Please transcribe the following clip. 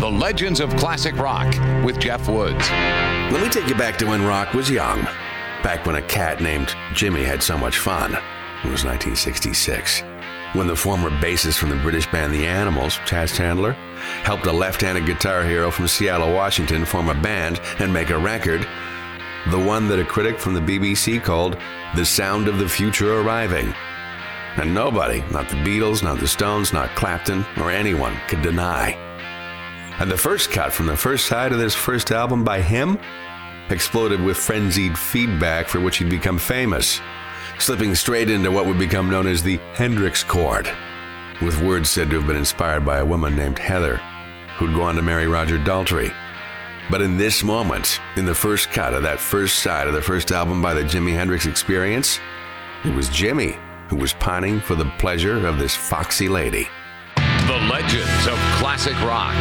The Legends of Classic Rock with Jeff Woods. Let me take you back to when rock was young. Back when a cat named Jimi had so much fun. It was 1966. When the former bassist from the British band The Animals, Chas Chandler, helped a left handed guitar hero from Seattle, Washington form a band and make a record. The one that a critic from the BBC called The Sound of the Future Arriving. And nobody, not the Beatles, not the Stones, not Clapton, or anyone, could deny. And the first cut from the first side of this first album by him exploded with frenzied feedback for which he'd become famous, slipping straight into what would become known as the Hendrix chord, with words said to have been inspired by a woman named Heather, who'd go on to marry Roger Daltrey. But in this moment, in the first cut of that first side of the first album by the Jimi Hendrix Experience, it was Jimi who was pining for the pleasure of this foxy lady. The Legends of Classic Rock